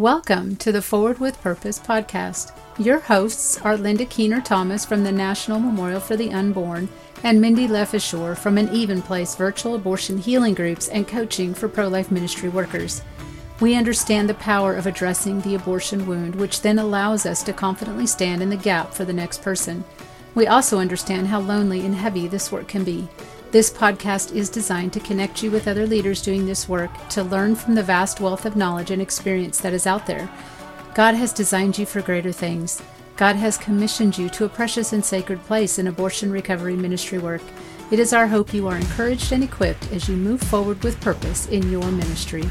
Welcome to the Forward with Purpose podcast. Your hosts are Linda Keener Thomas from the National Memorial for the Unborn and Mindy Lefishore from an Even Place virtual abortion healing groups and coaching for pro life ministry workers. We understand the power of addressing the abortion wound, which then allows us to confidently stand in the gap for the next person. We also understand how lonely and heavy this work can be. This podcast is designed to connect you with other leaders doing this work, to learn from the vast wealth of knowledge and experience that is out there. God has designed you for greater things. God has commissioned you to a precious and sacred place in abortion recovery ministry work. It is our hope you are encouraged and equipped as you move forward with purpose in your ministry.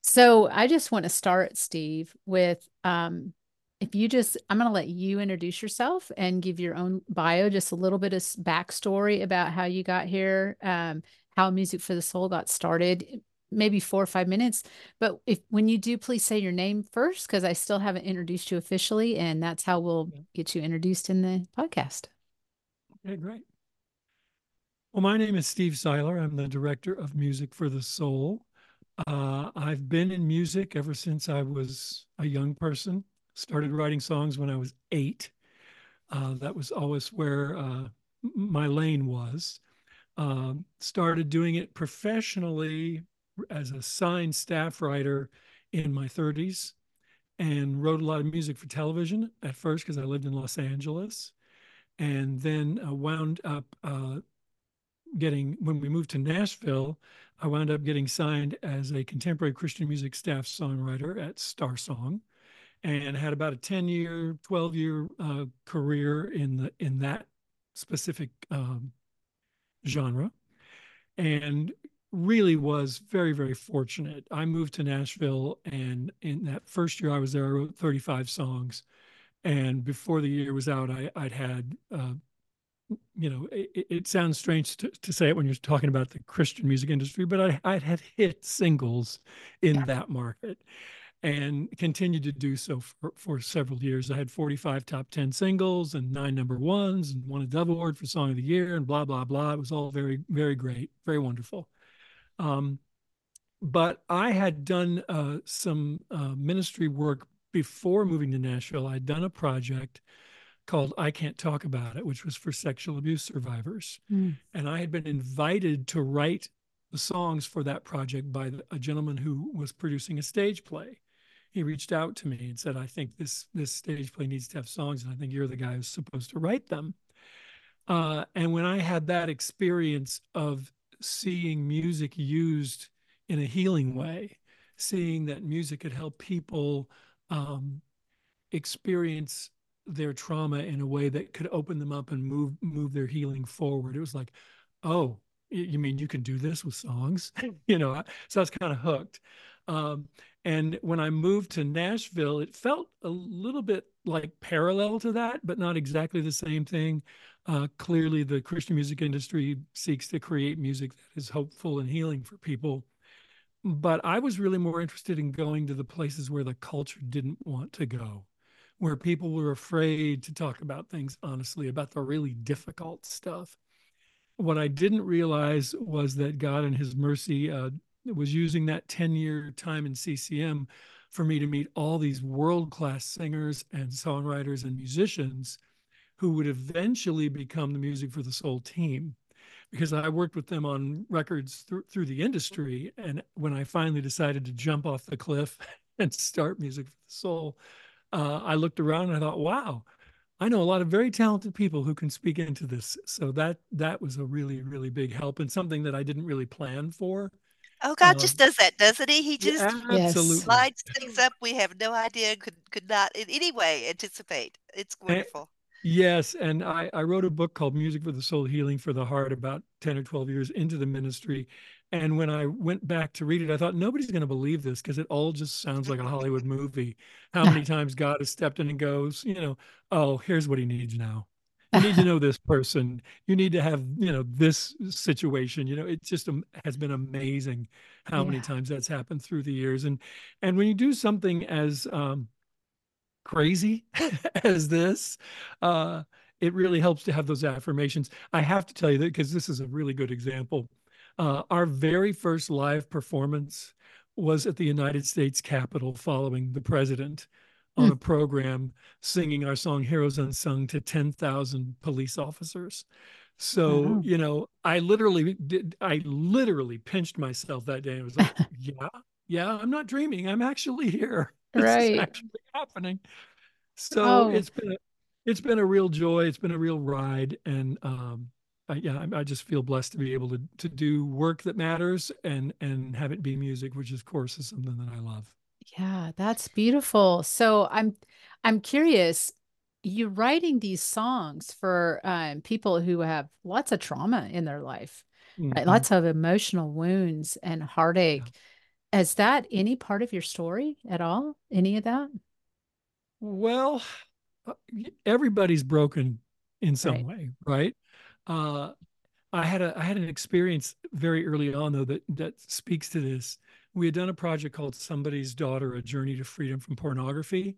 So, I just want to start, Steve, with um, if you just, I'm going to let you introduce yourself and give your own bio, just a little bit of backstory about how you got here, um, how Music for the Soul got started, maybe four or five minutes. But if when you do, please say your name first, because I still haven't introduced you officially, and that's how we'll get you introduced in the podcast. Okay, great. Well, my name is Steve Siler. I'm the director of Music for the Soul. Uh, I've been in music ever since I was a young person started writing songs when I was eight. Uh, that was always where uh, my lane was. Um, started doing it professionally as a signed staff writer in my 30s and wrote a lot of music for television at first because I lived in Los Angeles. And then wound up uh, getting, when we moved to Nashville, I wound up getting signed as a contemporary Christian music staff songwriter at Star Song and had about a 10 year 12 year uh, career in the in that specific um, genre and really was very very fortunate i moved to nashville and in that first year i was there i wrote 35 songs and before the year was out I, would had uh, you know it, it, sounds strange to, to say it when you're talking about the christian music industry but I, i'd had hit singles in yeah. that market and continued to do so for, for several years. I had 45 top 10 singles and nine number ones and won a Dove Award for Song of the Year and blah, blah, blah. It was all very, very great, very wonderful. Um, but I had done uh, some uh, ministry work before moving to Nashville. I'd done a project called I Can't Talk About It, which was for sexual abuse survivors. Mm. And I had been invited to write the songs for that project by a gentleman who was producing a stage play he reached out to me and said, I think this this stage play needs to have songs, and I think you're the guy who's supposed to write them. Uh, and when I had that experience of seeing music used in a healing way, seeing that music could help people um, experience their trauma in a way that could open them up and move move their healing forward, it was like, oh, you mean you can do this with songs? you know, so I was kind of hooked. Um, and when I moved to Nashville, it felt a little bit like parallel to that, but not exactly the same thing. Uh, clearly, the Christian music industry seeks to create music that is hopeful and healing for people. But I was really more interested in going to the places where the culture didn't want to go, where people were afraid to talk about things honestly, about the really difficult stuff. What I didn't realize was that God, in His mercy, uh, was using that 10 year time in CCM for me to meet all these world class singers and songwriters and musicians who would eventually become the Music for the Soul team. Because I worked with them on records th- through the industry. And when I finally decided to jump off the cliff and start Music for the Soul, uh, I looked around and I thought, wow, I know a lot of very talented people who can speak into this. So that that was a really, really big help and something that I didn't really plan for. Oh, God um, just does that, doesn't he? He just absolutely. slides things up we have no idea, could could not in any way anticipate. It's wonderful. And, yes, and I, I wrote a book called Music for the Soul Healing for the Heart about 10 or 12 years into the ministry. And when I went back to read it, I thought nobody's going to believe this because it all just sounds like a Hollywood movie. How many times God has stepped in and goes, you know, oh, here's what he needs now you need to know this person. You need to have you know this situation. You know it just um, has been amazing how yeah. many times that's happened through the years. And and when you do something as um crazy as this uh it really helps to have those affirmations. I have to tell you that because this is a really good example. Uh, our very first live performance was at the United States Capitol following the president on mm. a program singing our song Heroes Unsung to 10,000 police officers. So, you know, I literally did, I literally pinched myself that day. I was like, yeah, yeah, I'm not dreaming. I'm actually here. This right. actually happening. So oh. it's been a, it's been a real joy. It's been a real ride. And, um, I, yeah, I, I just feel blessed to be able to, to do work that matters and, and have it be music, which of course is something that I love. Yeah, that's beautiful. So I'm, I'm curious, you're writing these songs for um, people who have lots of trauma in their life, mm-hmm. right? Lots of emotional wounds and heartache. Yeah. Is that any part of your story at all? Any of that? Well, uh, everybody's broken in some right. way, right? Uh, I had a I had an experience very early on though that that speaks to this. We had done a project called Somebody's Daughter: A Journey to Freedom from Pornography,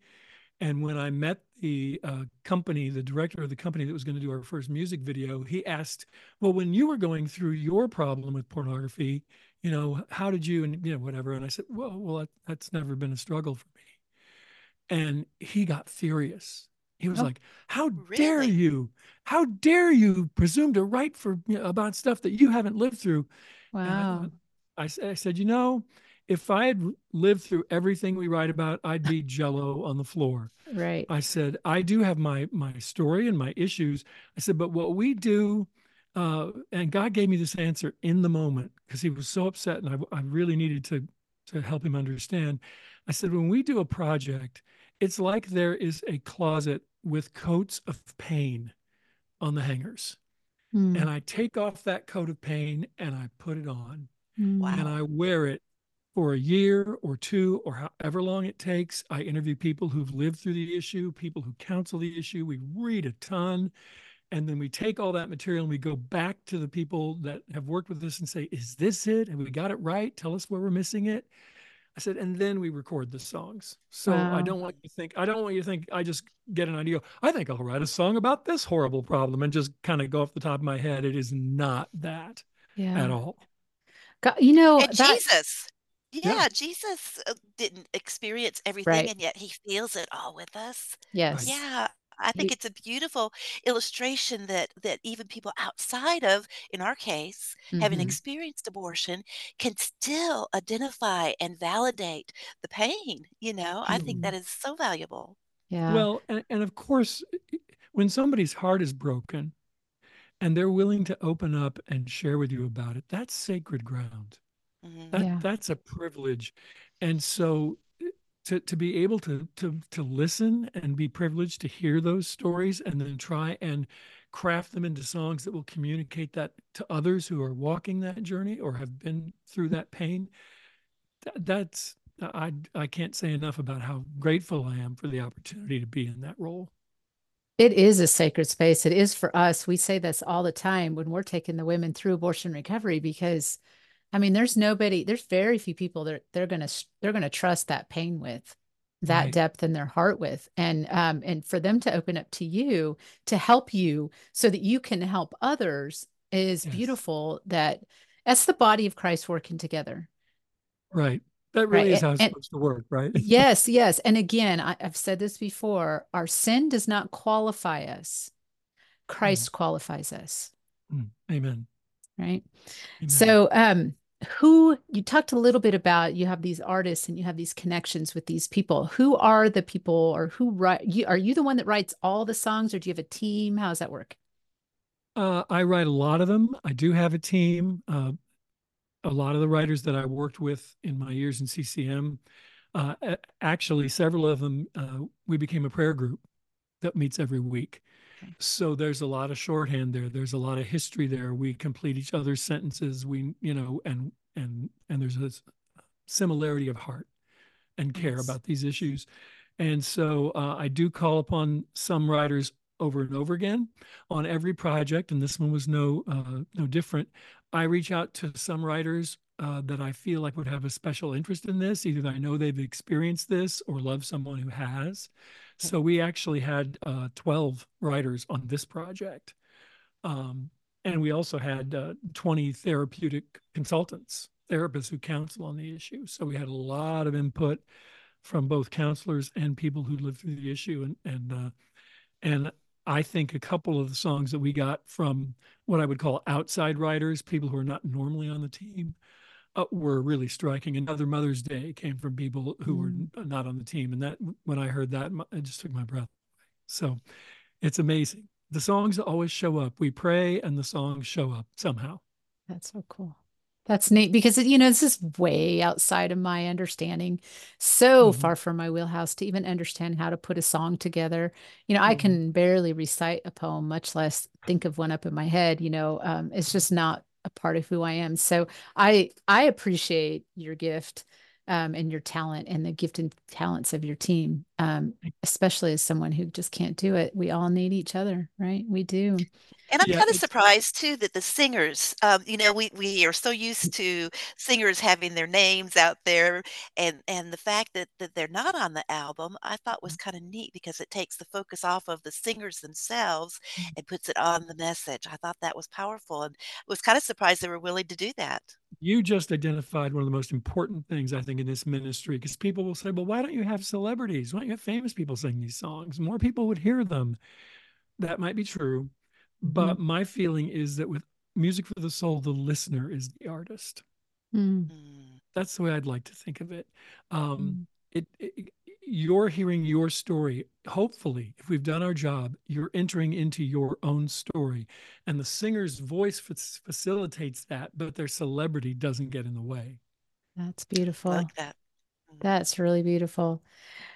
and when I met the uh, company, the director of the company that was going to do our first music video, he asked, "Well, when you were going through your problem with pornography, you know, how did you and you know whatever?" And I said, "Well, well, that, that's never been a struggle for me." And he got furious. He was oh, like, "How really? dare you? How dare you presume to write for you know, about stuff that you haven't lived through?" Wow. I, I, I said, "You know." if I had lived through everything we write about, I'd be jello on the floor. Right. I said, I do have my my story and my issues. I said, but what we do, uh, and God gave me this answer in the moment because he was so upset and I, I really needed to to help him understand. I said, when we do a project, it's like there is a closet with coats of pain on the hangers. Mm. And I take off that coat of pain and I put it on. Wow. And I wear it for a year or two or however long it takes. I interview people who've lived through the issue, people who counsel the issue. We read a ton. And then we take all that material and we go back to the people that have worked with us and say, Is this it? Have we got it right? Tell us where we're missing it. I said, and then we record the songs. So wow. I don't want you to think, I don't want you to think I just get an idea. I think I'll write a song about this horrible problem and just kind of go off the top of my head. It is not that yeah. at all. God, you know, and that, Jesus, yeah, yeah. Jesus uh, didn't experience everything, right. and yet he feels it all with us. Yes. Yeah. I think he, it's a beautiful illustration that that even people outside of, in our case, mm-hmm. having experienced abortion, can still identify and validate the pain. You know, mm-hmm. I think that is so valuable. Yeah. Well, and, and of course, when somebody's heart is broken, and they're willing to open up and share with you about it, that's sacred ground. Mm-hmm. That, yeah. That's a privilege. And so eh, to, to be able to, to, to listen and be privileged to hear those stories and then try and craft them into songs that will communicate that to others who are walking that journey or have been through that pain, that, that's, I, I can't say enough about how grateful I am for the opportunity to be in that role. It is a sacred space. It is for us. We say this all the time when we're taking the women through abortion recovery because I mean, there's nobody, there's very few people that they're gonna they're gonna trust that pain with that right. depth in their heart with and um and for them to open up to you to help you so that you can help others is yes. beautiful that that's the body of christ working together right that really right. is how it's and, supposed to work right yes yes and again I, have said this before our sin does not qualify us christ mm. qualifies us mm. amen right amen. so um who you talked a little bit about you have these artists and you have these connections with these people who are the people or who write you are you the one that writes all the songs or do you have a team how does that work uh, i write a lot of them i do have a team uh, a lot of the writers that i worked with in my years in ccm uh, actually several of them uh, we became a prayer group that meets every week so there's a lot of shorthand there. There's a lot of history there. We complete each other's sentences. We, you know, and and and there's a similarity of heart and care yes. about these issues. And so uh, I do call upon some writers over and over again on every project, and this one was no uh, no different. I reach out to some writers uh, that I feel like would have a special interest in this. Either I know they've experienced this or love someone who has. So we actually had uh, 12 writers on this project. Um, and we also had uh, 20 therapeutic consultants, therapists who counsel on the issue. So we had a lot of input from both counselors and people who lived through the issue. And and uh, and I think a couple of the songs that we got from what I would call outside writers, people who are not normally on the team, uh, were really striking. Another Mother's Day came from people who mm. were not on the team, and that when I heard that, I just took my breath away. So it's amazing. The songs always show up. We pray, and the songs show up somehow. That's so cool. That's neat because you know this is way outside of my understanding, so mm-hmm. far from my wheelhouse to even understand how to put a song together. You know, mm-hmm. I can barely recite a poem, much less think of one up in my head. You know, um, it's just not a part of who I am. So I I appreciate your gift um, and your talent and the gifted talents of your team, um, especially as someone who just can't do it. We all need each other, right? We do. And I'm yeah, kind of surprised too that the singers, um, you know, we, we are so used to singers having their names out there, and and the fact that that they're not on the album, I thought was kind of neat because it takes the focus off of the singers themselves mm. and puts it on the message. I thought that was powerful, and was kind of surprised they were willing to do that. You just identified one of the most important things I think in this ministry because people will say, "Well, why don't you have celebrities? Why don't you have famous people sing these songs? More people would hear them." That might be true but mm my feeling is that with music for the soul, the listener is the artist. Mm. That's the way I'd like to think of it. Um, mm. it, it, you're hearing your story. Hopefully, if we've done our job, you're entering into your own story, and the singer's voice facilitates that, but their celebrity doesn't get in the way. That's beautiful. I like that. That's really beautiful.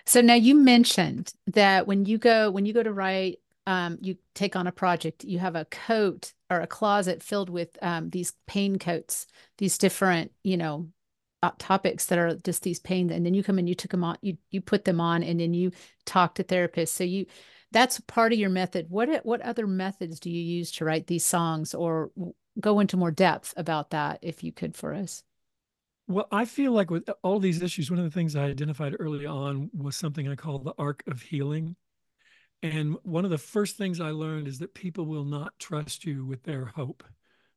So now you mentioned that when you go when you go to write um, you take on a project, you have a coat or a closet filled with um, these pain coats, these different, you know, uh, topics that are just these pain. And then you come and you took them on, you you put them on, and then you talk to therapists. So you, that's part of your method. What what other methods do you use to write these songs, or go into more depth about that, if you could, for us? Well, I feel like with all these issues, one of the things I identified early on was something I call the arc of healing. And one of the first things I learned is that people will not trust you with their hope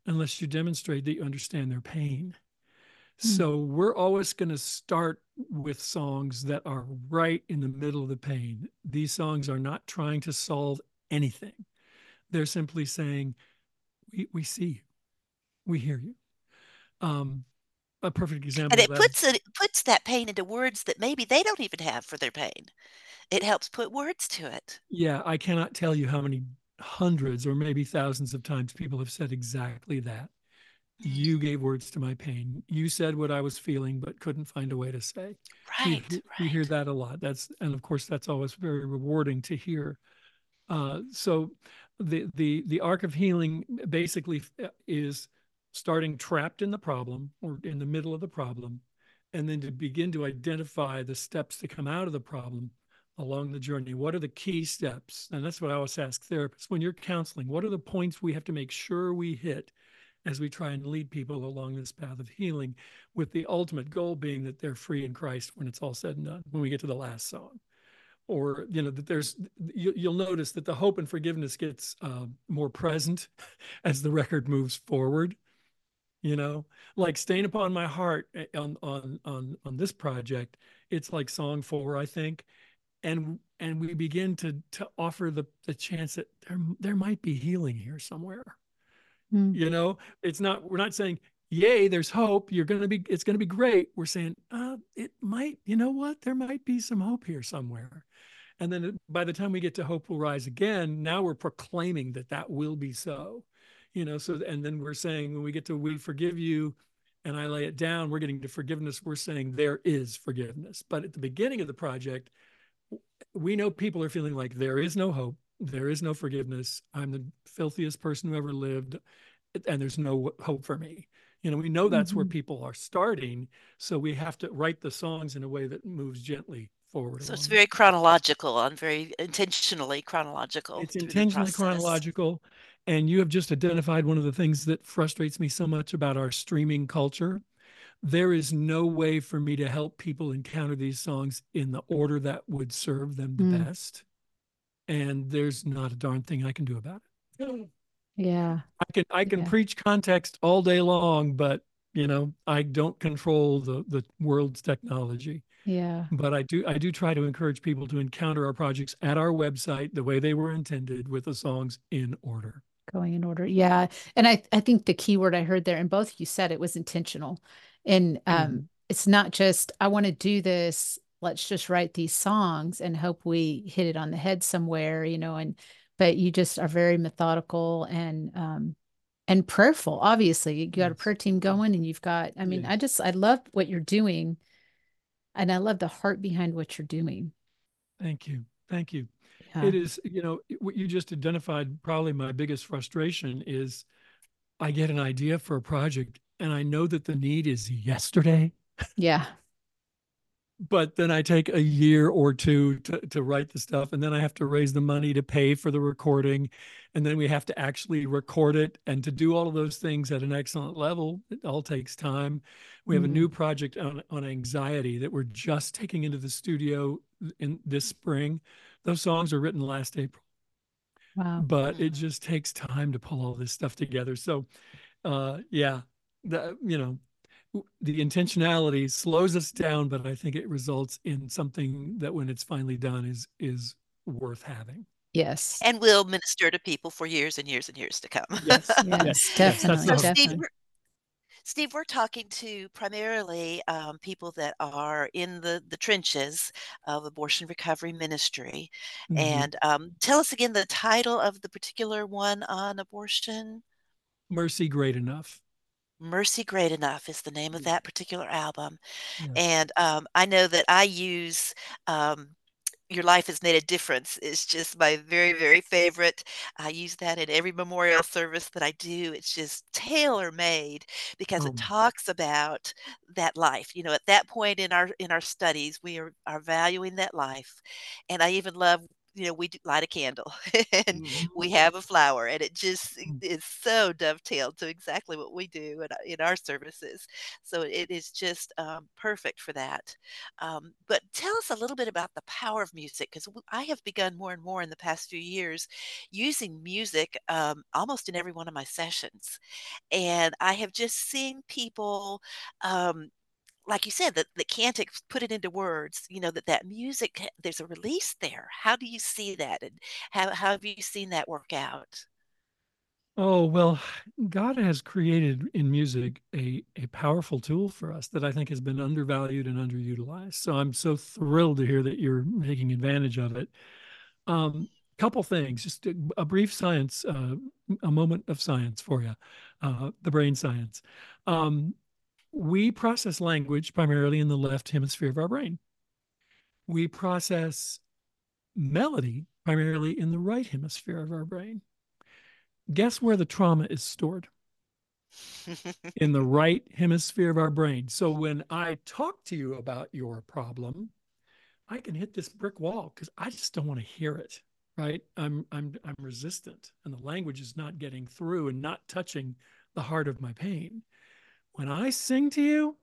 unless you demonstrate that you understand their pain. Mm. So we're always going to start with songs that are right in the middle of the pain. These songs are not trying to solve anything. They're simply saying, we, we see you, we hear you. Um, a perfect example. And it puts it puts that pain into words that maybe they don't even have for their pain it helps put words to it. Yeah, I cannot tell you how many hundreds or maybe thousands of times people have said exactly that. You mm. gave words to my pain. You said what I was feeling, but couldn't find a way to say. Right. We, right. we hear that a lot. That's and of course that's always very rewarding to hear. Uh, so the the the arc of healing basically uh, is starting trapped in the problem or in the middle of the problem, and then to begin to identify the steps to come out of the problem along the journey? What are the key steps? And that's what I always ask therapists when you're counseling. What are the points we have to make sure we hit as we try and lead people along this path of healing, with the ultimate goal being that they're free in Christ when it's all said and done, when we get to the last song? Or, you know, that there's, you, will notice that the hope and forgiveness gets uh, more present as the record moves forward you know? Like stain upon my heart eh, on on on on this project it's like song four i think and and we begin to to offer the the chance that there there might be healing here somewhere. Mm. you know? It's not we're not saying yay there's hope you're going to be it's going to be great. We're saying uh it might you know what? There might be some hope here somewhere. And then by the time we get to hope will rise again now we're proclaiming that that will be so you know so and then we're saying when we get to we forgive you and i lay it down we're getting to forgiveness we're saying there is forgiveness but at the beginning of the project we know people are feeling like there is no hope, there is no forgiveness. I'm the filthiest person who ever lived, and there's no hope for me. You know, we know that's mm-hmm. where people are starting. So we have to write the songs in a way that moves gently forward. So it's very chronological and very intentionally chronological. It's intentionally chronological. And you have just identified one of the things that frustrates me so much about our streaming culture there is no way for me to help people encounter these songs in the order that would serve them the mm. best. And there's not a darn thing I can do about it. Yeah. I can I can Yeah. preach context all day long, but you know, I don't control the the world's technology. Yeah. But I do I do try to encourage people to encounter our projects at our website the way they were intended with the songs in order. Going in order. Yeah. And I, I think the key word I heard there, and both you said it was intentional. And um, Mhm. it's not just, I want to do this, let's just write these songs and hope we hit it on the head somewhere, you know, and but you just are very methodical and um and prayerful. Obviously, you got a prayer team going and you've got, I mean. I just I love what you're doing and I love the heart behind what you're doing. Thank you. Thank you. Yeah. It is, you know, what you just identified, probably my biggest frustration is I get an idea for a project and I know that the need is yesterday, Yeah. but then I take a year or two to, to write the stuff and then I have to raise the money to pay for the recording. And then we have to actually record it and to do all of those things at an excellent level. It all takes time. We have Mhm. a new project on, on anxiety that we're just taking into the studio in this spring. Those songs are written last April. Wow. but it just takes time to pull all this stuff together. So, uh, yeah, the, you know, the intentionality slows us down, but I think it results in something that when it's finally done is, is worth having. Yes. And will minister to people for years and years and years to come. Yes. Yes, yes, definitely, So the Steve, definitely. we're, Steve, we're talking to primarily um, people that are in the, the trenches of abortion recovery ministry. Mhm. And um, tell us again the title of the particular one on abortion. Mercy great enough. Mercy Great Enough is the name of that particular album. Yes. And um, I know that I use um, Your Life Has Made a Difference is just my very, very favorite. I use that in every memorial service that I do. It's just tailor made because Oh. it talks about that life. You know, at that point in our in our studies, we are, are valuing that life. And I even love you know, we light a candle and Mhm. we have a flower, and it just Mm. is so dovetailed to exactly what we do in, our- in our services. So it is just um, perfect for that. Um, but tell us a little bit about the power of music, because I have begun more and more in the past few years using music um, almost in every one of my sessions. And I have just seen people, um, like you said, that, that can't put it into words, you know, that that music, there's a release there. How do you see that? And how, how have you seen that work out? Oh, well, God has created in music a, a powerful tool for us that I think has been undervalued and underutilized. So I'm so thrilled to hear that you're taking advantage of it. Um, couple things, just a, a brief science, uh, a moment of science for you, uh, the brain science. Um, we process language primarily in the left hemisphere of our brain. We process melody primarily in the right hemisphere of our brain. Guess where the trauma is stored? In the right hemisphere of our brain. So when I talk to you about your problem, I can hit this brick wall because I just don't want to hear it. Right? I'm I'm I'm resistant, and the language is not getting through and not touching the heart of my pain. When I sing to you,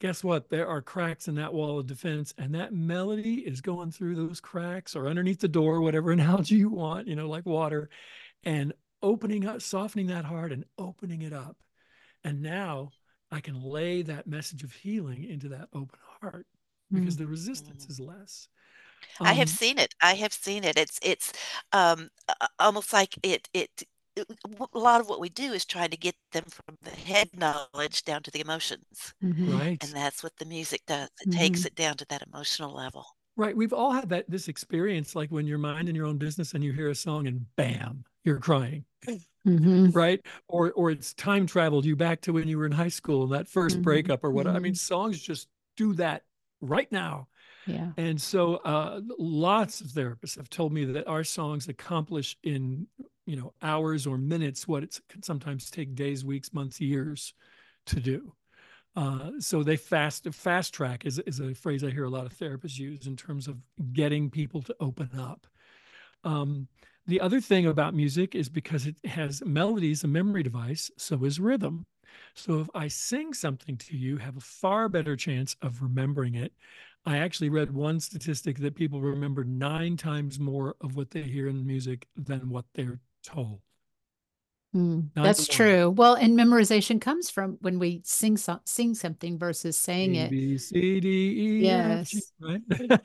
guess what? There are cracks in that wall of defense, and that melody is going through those cracks or underneath the door, whatever analogy you want, you know, like water, and opening up, softening that heart and opening it up. And now I can lay that message of healing into that open heart because the resistance Mm. is less. I have Um, seen it. I have seen it. It's it's um, almost like it it. It- w- A lot of what we do is trying to get them from the head knowledge down to the emotions. Mhm. right. And that's what the music does. It takes Mhm. it down to that emotional level. Right. We've all had that this experience, like when you're minding your own business and you hear a song and bam, you're crying. Mhm. Right. Or or it's time traveled you back to when you were in high school, and that 1st Mhm. breakup or what. I mean, Mhm. songs just do that right now. Yeah. And so uh, lots of therapists have told me that our songs accomplish in, you know, hours or minutes what it can sometimes take days, weeks, months, years to do. Uh, so they fast fast track is, is a phrase I hear a lot of therapists use in terms of getting people to open up. Um, the other thing about music is because it has melodies, a memory device, so is rhythm. So if I sing something to you, have a far better chance of remembering it. I actually read one statistic that people remember nine times more of what they hear in music than what they're told. Mm, that's true. Well, and memorization comes from when we sing so- sing something versus saying it. B, C, D, E, G, Yes. right?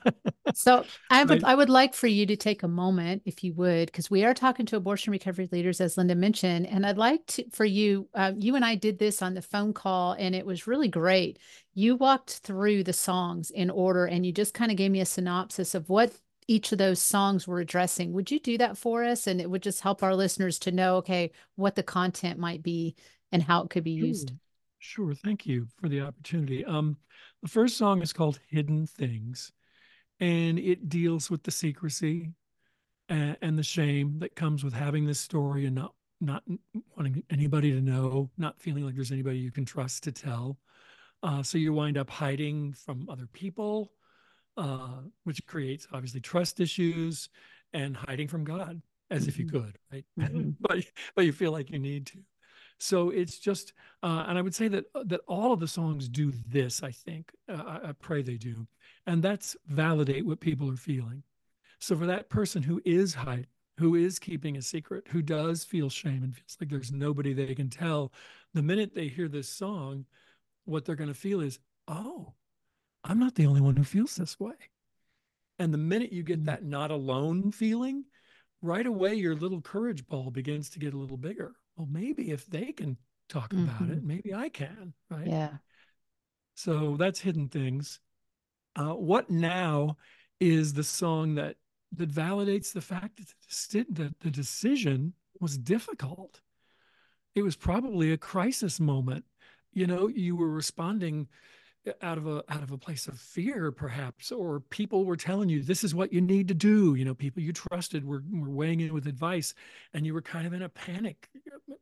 So I would Right. I would like for you to take a moment, if you would, because we are talking to abortion recovery leaders, as Linda mentioned, and I'd like to for you. Uh, you and I did this on the phone call, and it was really great. You walked through the songs in order, and you just kind of gave me a synopsis of what each of those songs were addressing. Would you do that for us? And it would just help our listeners to know, okay, what the content might be and how it could be used. Sure. Thank you for the opportunity. Um, the first song is called Hidden Things, and it deals with the secrecy and, and the shame that comes with having this story and not not wanting anybody to know, not feeling like there's anybody you can trust to tell. Uh, so you wind up hiding from other people, uh, which creates obviously trust issues and hiding from God as if you Mhm. could, right? Mhm. but but you feel like you need to. So it's just, uh, and I would say that that all of the songs do this. I think uh, I, I pray they do, and that's validate what people are feeling. So for that person who is hiding, who is keeping a secret, who does feel shame and feels like there's nobody they can tell, the minute they hear this song, what they're going to feel is, oh, I'm not the only one who feels this way. And the minute you get Mhm. that not alone feeling, right away your little courage ball begins to get a little bigger. Well, maybe if they can talk about it, maybe I can, right? Yeah. So that's hidden things. Uh, what now is the song that that validates the fact that the, that the decision was difficult. It was probably a crisis moment. You know, you were responding out of a out of a place of fear, perhaps, or people were telling you this is what you need to do. You know, people you trusted were were weighing in with advice, and you were kind of in a panic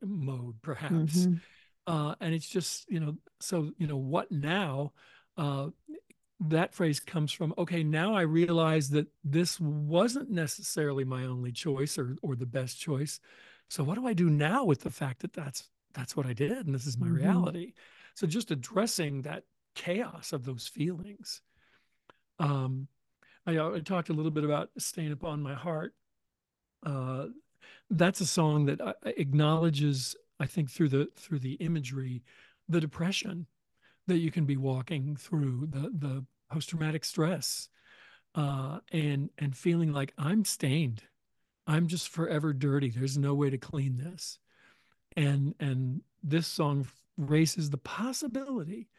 mode, perhaps. Mhm. Uh, and it's just you know, so you know, what now? Uh, that phrase comes from okay now i realize that this wasn't necessarily my only choice or or the best choice so what do i do now with the fact that that's that's what i did and this is my Mhm. reality so just addressing that chaos of those feelings. Um i, I talked a little bit about stain upon my heart. Uh that's a song that uh, acknowledges i think through the through the imagery the depression that you can be walking through the the post traumatic stress uh, and and feeling like I'm stained, I'm just forever dirty. There's no way to clean this, and and this song raises the possibility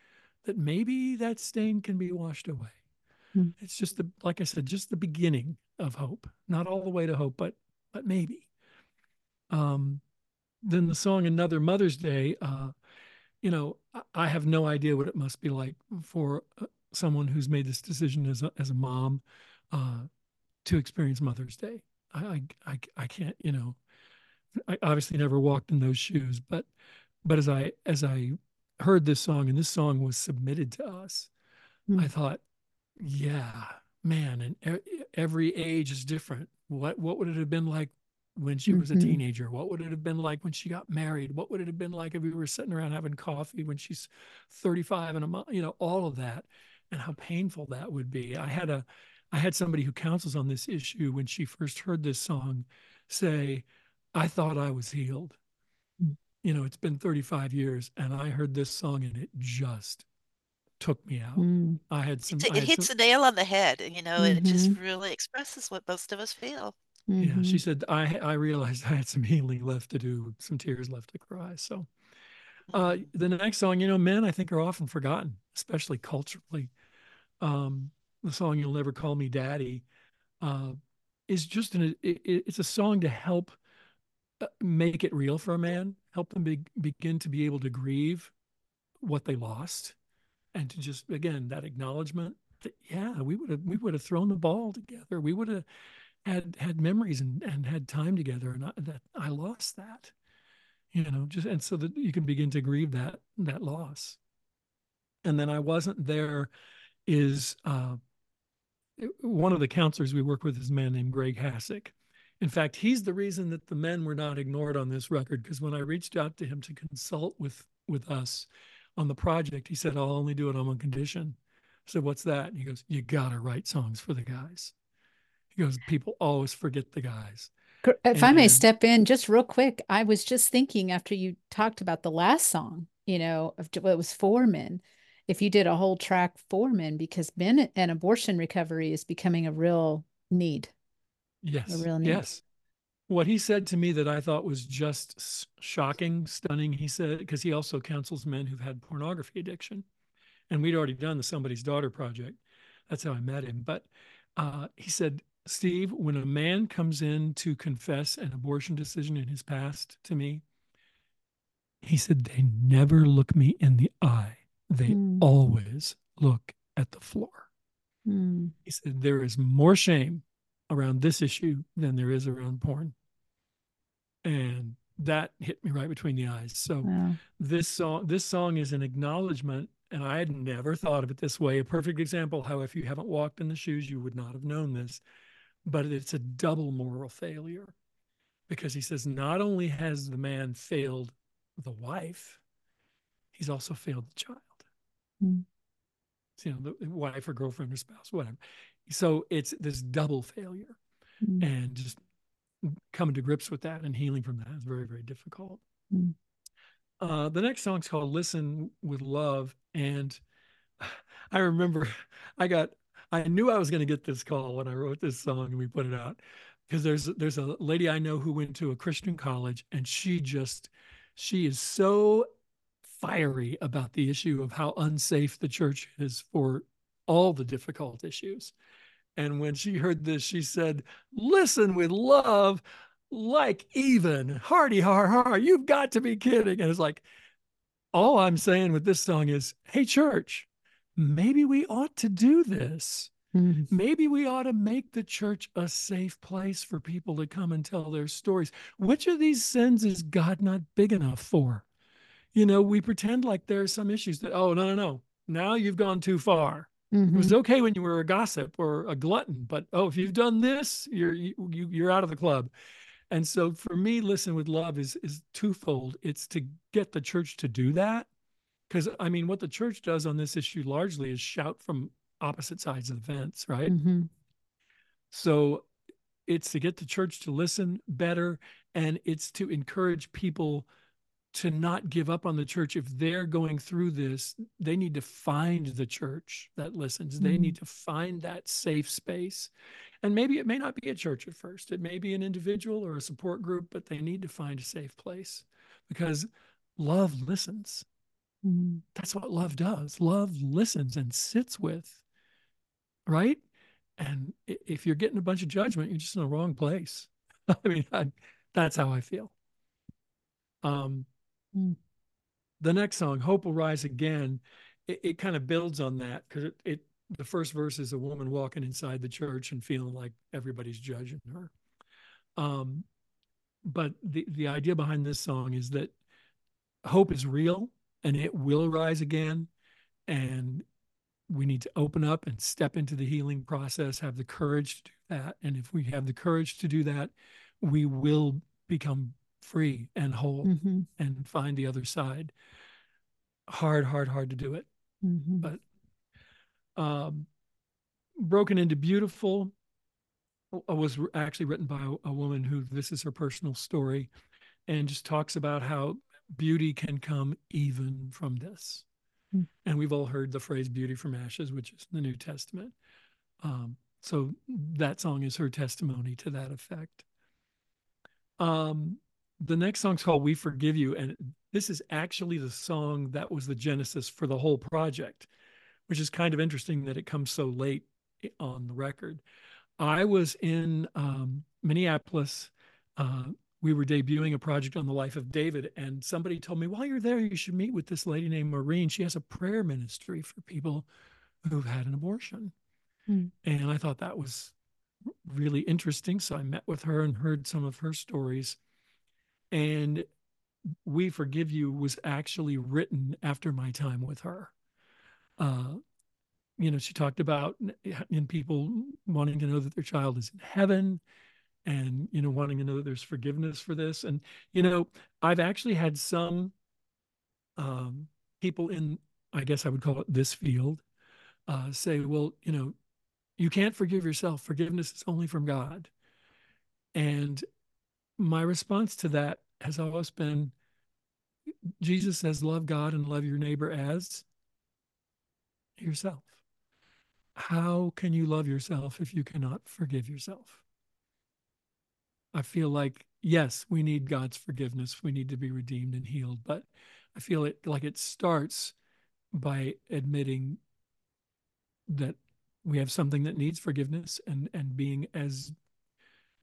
that maybe that stain can be washed away. Hmm. It's just the like I said, just the beginning of hope. Not all the way to hope, but but maybe. Um, then the song "Another Mother's Day." Uh, you know, I- have no idea what it must be like for uh, someone who's made this decision as a, as a mom uh, to experience Mother's Day. I, I, I, I can't, you know, I obviously never walked in those shoes, but, but as I, as I heard this song and this song was submitted to us, Hmm. I thought, yeah, man, and every age is different. What, what would it have been like when she was a Mhm. teenager? What would it have been like when she got married? What would it have been like if we were sitting around having coffee when she's 35 and a month? You know, all of that, and how painful that would be. I had a, I had somebody who counsels on this issue when she first heard this song, say, "I thought I was healed." You know, it's been 35 years, and I heard this song, and it just took me out. Mm. I had some. It I had hits some the nail on the head, you know, and it just Mhm. really expresses what most of us feel. Yeah, she Mhm. said I I realized I had some healing left to do, some tears left to cry. So, uh, Mhm. the next song, you know, men I think are often forgotten, especially culturally. Um, the song "You'll Never Call Me Daddy" uh, is just an it, it- it's a song to help uh, make it real for a man, help them be, begin to be able to grieve what they lost, and to just again that acknowledgement that yeah, we would have we would have thrown the ball together, we would have had had memories and, and had time together and I, that I lost that you know just and so that you can begin to grieve that that loss. And then I wasn't there is uh, one of the counselors we work with is a man named Greg Hassick in fact he's the reason that the men were not ignored on this record because when I reached out to him to consult with with us on the project he said I'll only do it on one condition I said what's that and he goes you gotta write songs for the guys he goes, people always forget the guys. If and, I may step in just real quick, I was just thinking after you talked about the last song, you know, of what it was for men. If you did a whole track for men, because men and abortion recovery is becoming a real need. Yes. A real need. Yes. What he said to me that I thought was just shocking, stunning, he said, because he also counsels men who've had pornography addiction. And we'd already done the Somebody's Daughter project. That's how I met him. But uh, he said, Steve, when a man comes in to confess an abortion decision in his past to me, he said, they never look me in the eye. They mm. always look at the floor. Mm. He said, there is more shame around this issue than there is around porn. And that hit me right between the eyes. So wow. this song this song is an acknowledgement and I had never thought of it this way. A perfect example how if you haven't walked in the shoes you would not have known this. But it's a double moral failure because he says not only has the man failed the wife, he's also failed the child. Mm. You know, the wife or girlfriend or spouse, whatever. So it's this double failure. Mm. And just coming to grips with that and healing from that is very, very difficult. Mm. Uh, the next song is called Listen with Love. And I remember I got, I knew I was going to get this call when I wrote this song and we put it out because there's there's a lady I know who went to a Christian college and she just she is so fiery about the issue of how unsafe the church is for all the difficult issues. And when she heard this, she said, Listen with love, like even, hearty har har, you've got to be kidding. And it's like, all I'm saying with this song is, Hey, church, maybe we ought to do this. Mm-hmm. Maybe we ought to make the church a safe place for people to come and tell their stories. Which of these sins is God not big enough for? You know, we pretend like there are some issues that, oh, no, no, no. Now you've gone too far. Mm-hmm. It was mm-hmm. okay when you were a gossip or a glutton, but oh, if you've done this, you're you, you're out of the club. And so for me, listen with love is is twofold. It's to get the church to do that, because I mean, what the church does on this issue largely is shout from opposite sides of the fence, right? Mm-hmm. So it's to get the church to listen better, and it's to encourage people to not give up on the church if they're going through this they need to find the church that listens. Mm-hmm. they need to find that safe space. And maybe it may not be a church at first. It may be an individual or a support group but they need to find a safe place because love listens. Mm-hmm. that's what love does. Love listens and sits with right? And if you're getting a bunch of judgment you're just in the wrong place. I mean I, that's how i feel. Um The next song, Hope Will Rise Again, it, it kind of builds on that because it, it the first verse is a woman walking inside the church and feeling like everybody's judging her. Um, but the, the idea behind this song is that hope is real and it will rise again. And we need to open up and step into the healing process, have the courage to do that. And if we have the courage to do that, we will become free and whole mm-hmm. and find the other side. Hard, hard, hard to do it. Mm-hmm. But um, Broken into Beautiful was actually written by a, a woman who this is her personal story and just talks about how beauty can come even from this. Mm. And we've all heard the phrase beauty from ashes, which is in the New Testament. Um, so that song is her testimony to that effect. Um, the next song's called We Forgive You. And this is actually the song that was the genesis for the whole project, which is kind of interesting that it comes so late on the record. I was in um, Minneapolis. Uh, we were debuting a project on the life of David, and somebody told me, while you're there, you should meet with this lady named Maureen. She has a prayer ministry for people who've had an abortion. Mm. And I thought that was really interesting. So I met with her and heard some of her stories. And We Forgive You was actually written after my time with her. Uh, you know, she talked about in people wanting to know that their child is in heaven and, you know, wanting to know that there's forgiveness for this. And, you know, I've actually had some um, people in, I guess I would call it this field, uh, say, well, you know, you can't forgive yourself. Forgiveness is only from God. And my response to that has always been Jesus says, love God and love your neighbor as yourself. How can you love yourself if you cannot forgive yourself? I feel like, yes, we need God's forgiveness. We need to be redeemed and healed. But I feel it like it starts by admitting that we have something that needs forgiveness and, and being as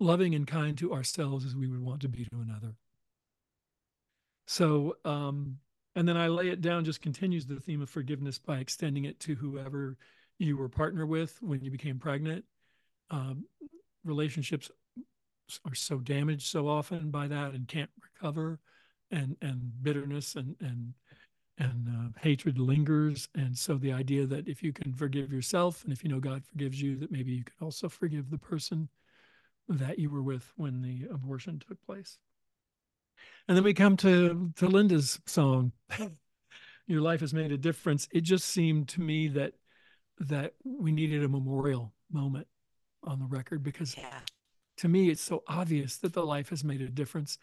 loving and kind to ourselves as we would want to be to another. So, um, and then I lay it down, just continues the theme of forgiveness by extending it to whoever you were partner with when you became pregnant. Um, relationships are so damaged so often by that and can't recover, and and bitterness and and and uh, hatred lingers. And so the idea that if you can forgive yourself and if you know God forgives you, that maybe you can also forgive the person that you were with when the abortion took place. And then we come to to Linda's song, "Your Life Has Made a Difference." It just seemed to me that that we needed a memorial moment on the record because yeah. to me it's so obvious that the life has made a difference.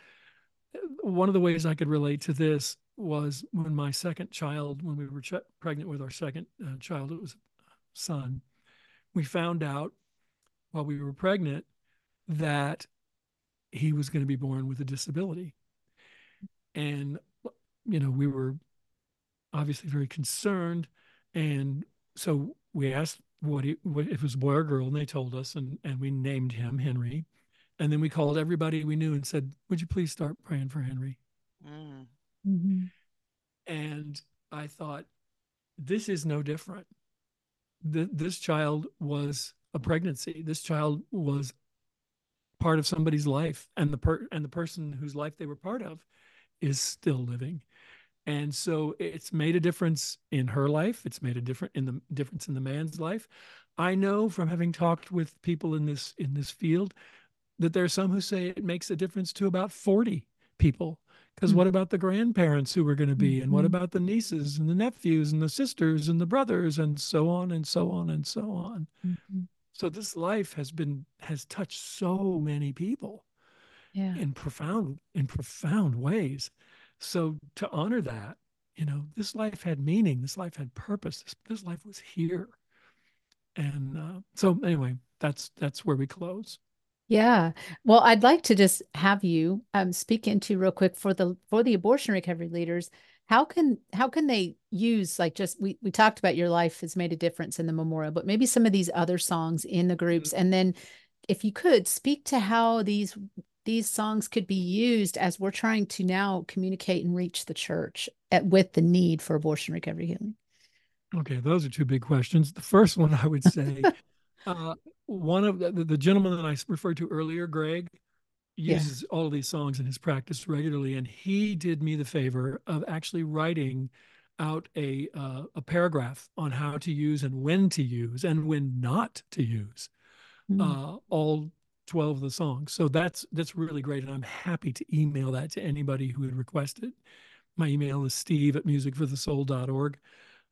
One of the ways I could relate to this was when my second child, when we were ch- pregnant with our second uh, child, it was a son. We found out while we were pregnant that he was going to be born with a disability. And you know we were obviously very concerned and so we asked what, he, what if it was a boy or girl and they told us and and we named him henry. And then we called everybody we knew and said would you please start praying for henry? Mm. mm-hmm. and i thought this is no different. The, this child was a pregnancy. This child was part of somebody's life and the per and the person whose life they were part of is still living and so it's made a difference in her life it's made a different in the difference in the man's life i know from having talked with people in this in this field that there are some who say it makes a difference to about 40 people because mm-hmm. what about the grandparents who are going to be mm-hmm. and what mm-hmm. about the nieces and the nephews and the sisters and the brothers and so on and so on and so on mm-hmm. So this life has been has touched so many people yeah. in profound in profound ways. So to honor that you know this life had meaning this life had purpose this, this life was here. And uh, so anyway that's that's where we close. Yeah. Well i'd like to just have you um, speak into real quick for the for the abortion recovery leaders how can how can they use like just we we talked about your life has made a difference in the memorial but maybe some of these other songs in the groups mm-hmm. and then if you could speak to how these these songs could be used as we're trying to now communicate and reach the church at, with the need for abortion recovery healing? Okay, those are two big questions. The first one I would say, uh, one of the, the, gentleman that I referred to earlier, Greg, uses yeah. all of these songs in his practice regularly, and he did me the favor of actually writing out a uh, a paragraph on how to use and when to use and when not to use mm. uh, all 12 of the songs. So that's that's really great. And I'm happy to email that to anybody who would request it. My email is steve at musicforthesoul.org.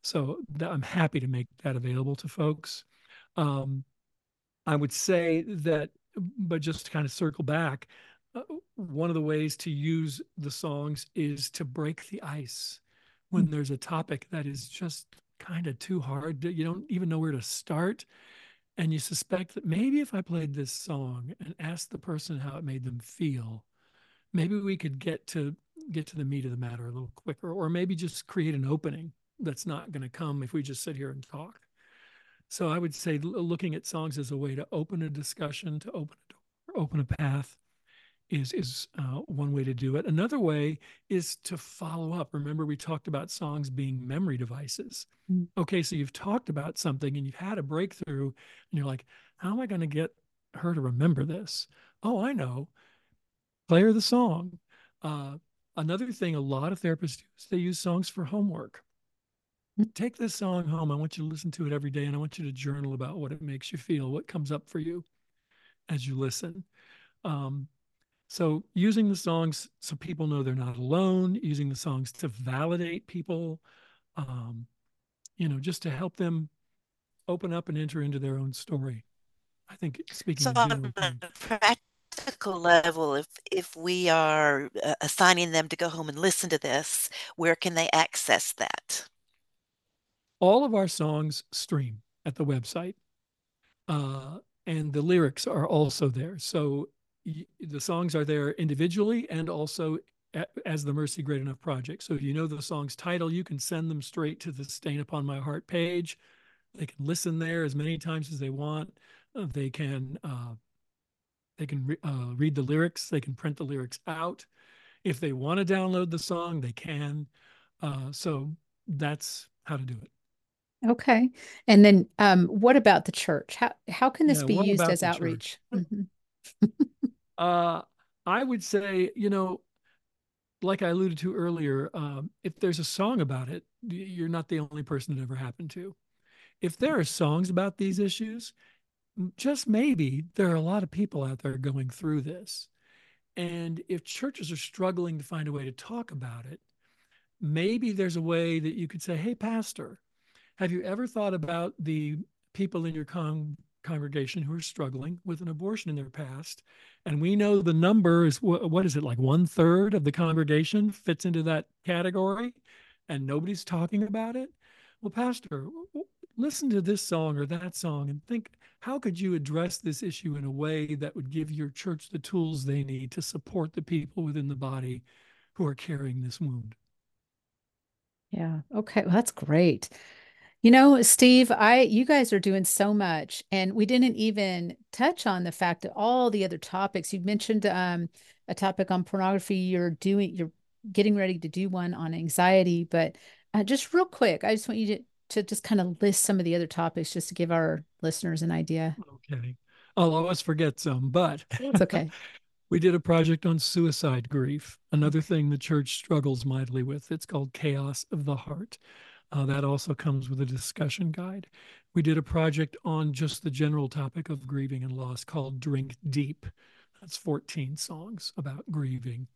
So I'm happy to make that available to folks. Um, I would say that, but just to kind of circle back, uh, one of the ways to use the songs is to break the ice when mm-hmm. there's a topic that is just kind of too hard. You don't even know where to start and you suspect that maybe if I played this song and asked the person how it made them feel, maybe we could get to get to the meat of the matter a little quicker, or maybe just create an opening that's not going to come if we just sit here and talk. So I would say looking at songs as a way to open a discussion, to open a door, open a path, is is uh, one way to do it. Another way is to follow up. Remember, we talked about songs being memory devices. Mm. Okay, so you've talked about something and you've had a breakthrough, and you're like, "How am I going to get her to remember this?" Oh, I know. Play her the song. Uh, another thing a lot of therapists do is they use songs for homework. Take this song home. I want you to listen to it every day, and I want you to journal about what it makes you feel, what comes up for you as you listen. Um, so using the songs so people know they're not alone, using the songs to validate people, um, you know, just to help them open up and enter into their own story. I think speaking so general, practical practical level, if if we are uh, assigning them to go home and listen to this, where can they access that? All of our songs stream at the website, uh, and the lyrics are also there. So the songs are there individually and also as the Mercy Great Enough Project. So if you know the song's title, you can send them straight to the Stain Upon My Heart page. They can listen there as many times as they want. Uh, they can uh, they can re- uh, read the lyrics. They can print the lyrics out. If they want to download the song, they can. Uh, so that's how to do it. Okay. And then um, what about the church? How how can this yeah, be used as outreach? Mm-hmm. uh, I would say, you know, like I alluded to earlier, um, if there's a song about it, you're not the only person it ever happened to. If there are songs about these issues, just maybe there are a lot of people out there going through this. And if churches are struggling to find a way to talk about it, maybe there's a way that you could say, hey, Pastor, have you ever thought about the people in your con- congregation who are struggling with an abortion in their past? And we know the number is what is it, like one third of the congregation fits into that category, and nobody's talking about it? Well, Pastor, listen to this song or that song and think how could you address this issue in a way that would give your church the tools they need to support the people within the body who are carrying this wound? Yeah. Okay. Well, that's great. You know, Steve, I you guys are doing so much, and we didn't even touch on the fact that all the other topics you mentioned um, a topic on pornography. You're doing, you're getting ready to do one on anxiety, but uh, just real quick, I just want you to to just kind of list some of the other topics, just to give our listeners an idea. Okay, I'll always forget some, but it's okay. we did a project on suicide grief, another thing the church struggles mightily with. It's called Chaos of the Heart. Uh, that also comes with a discussion guide. We did a project on just the general topic of grieving and loss called Drink Deep. That's 14 songs about grieving.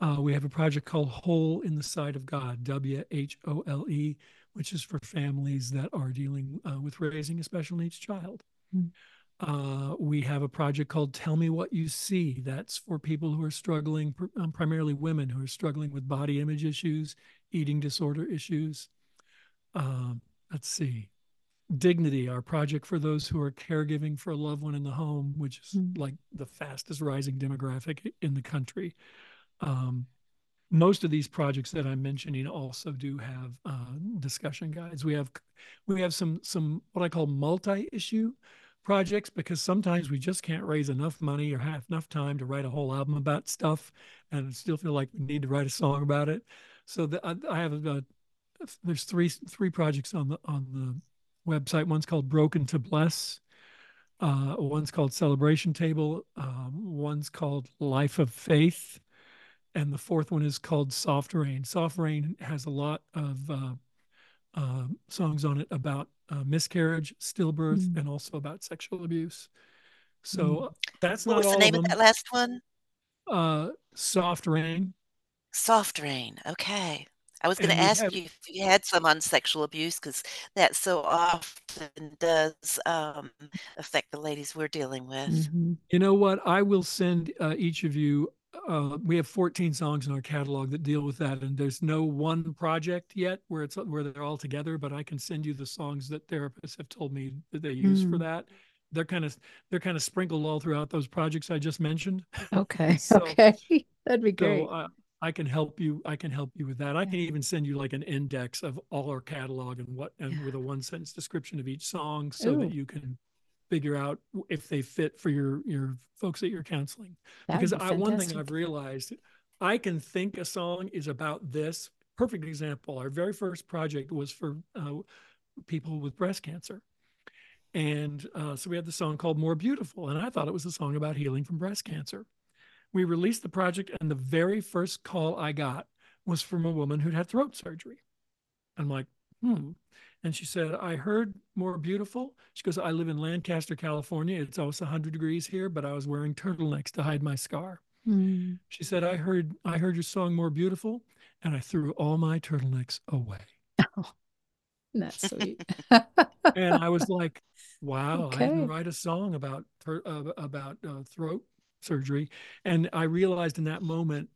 Uh, we have a project called Whole in the Sight of God, W H O L E, which is for families that are dealing uh, with raising a special needs child. Mm. Uh, we have a project called Tell Me What You See. That's for people who are struggling, um, primarily women who are struggling with body image issues, eating disorder issues. Um, let's see, Dignity, our project for those who are caregiving for a loved one in the home, which is mm. like the fastest rising demographic in the country. Um, most of these projects that I'm mentioning also do have uh, discussion guides. We have we have some some what I call multi-issue projects because sometimes we just can't raise enough money or have enough time to write a whole album about stuff, and still feel like we need to write a song about it. So the, I, I have a, there's three three projects on the on the website. One's called Broken to Bless. Uh, one's called Celebration Table. Um, one's called Life of Faith, and the fourth one is called Soft Rain. Soft Rain has a lot of uh, uh, songs on it about uh, miscarriage, stillbirth, mm. and also about sexual abuse. So mm. that's what not was the name of, of, that last one. Uh, Soft Rain. Soft Rain. Okay. I was going to ask have, you if you had some on sexual abuse because that so often does um, affect the ladies we're dealing with. Mm-hmm. You know what? I will send uh, each of you. Uh, we have 14 songs in our catalog that deal with that, and there's no one project yet where it's where they're all together. But I can send you the songs that therapists have told me that they use mm. for that. They're kind of they're kind of sprinkled all throughout those projects I just mentioned. Okay. so, okay. That'd be great. So, uh, I can help you. I can help you with that. I can even send you like an index of all our catalog and what, and yeah. with a one sentence description of each song, so Ooh. that you can figure out if they fit for your your folks that you're counseling. That'd because be I, one thing I've realized, I can think a song is about this. Perfect example. Our very first project was for uh, people with breast cancer. And uh, so we had the song called More Beautiful. And I thought it was a song about healing from breast cancer we released the project, and the very first call I got was from a woman who'd had throat surgery. I'm like, hmm. And she said, I heard more beautiful. She goes, I live in Lancaster, California. It's almost 100 degrees here, but I was wearing turtlenecks to hide my scar. Mm. She said, I heard, I heard your song more beautiful, and I threw all my turtlenecks away. Oh, that's sweet. and I was like, wow, okay. I didn't write a song about, uh, about uh, throat surgery. And I realized in that moment,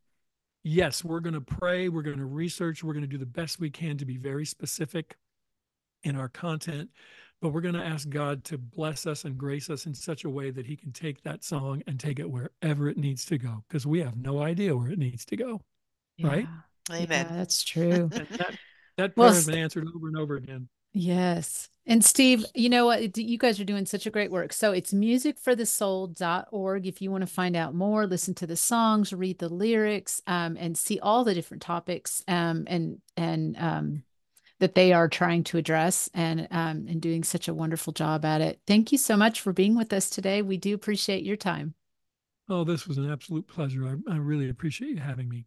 yes, we're going to pray, we're going to research, we're going to do the best we can to be very specific in our content, but we're going to ask God to bless us and grace us in such a way that He can take that song and take it wherever it needs to go because we have no idea where it needs to go. Yeah. Right? Amen. Yeah, that's true. that, that prayer well, has been answered over and over again. Yes. And Steve, you know what? You guys are doing such a great work. So it's musicforthesoul.org. If you want to find out more, listen to the songs, read the lyrics, um, and see all the different topics um, and and um, that they are trying to address and um, and doing such a wonderful job at it. Thank you so much for being with us today. We do appreciate your time. Oh, this was an absolute pleasure. I, I really appreciate you having me.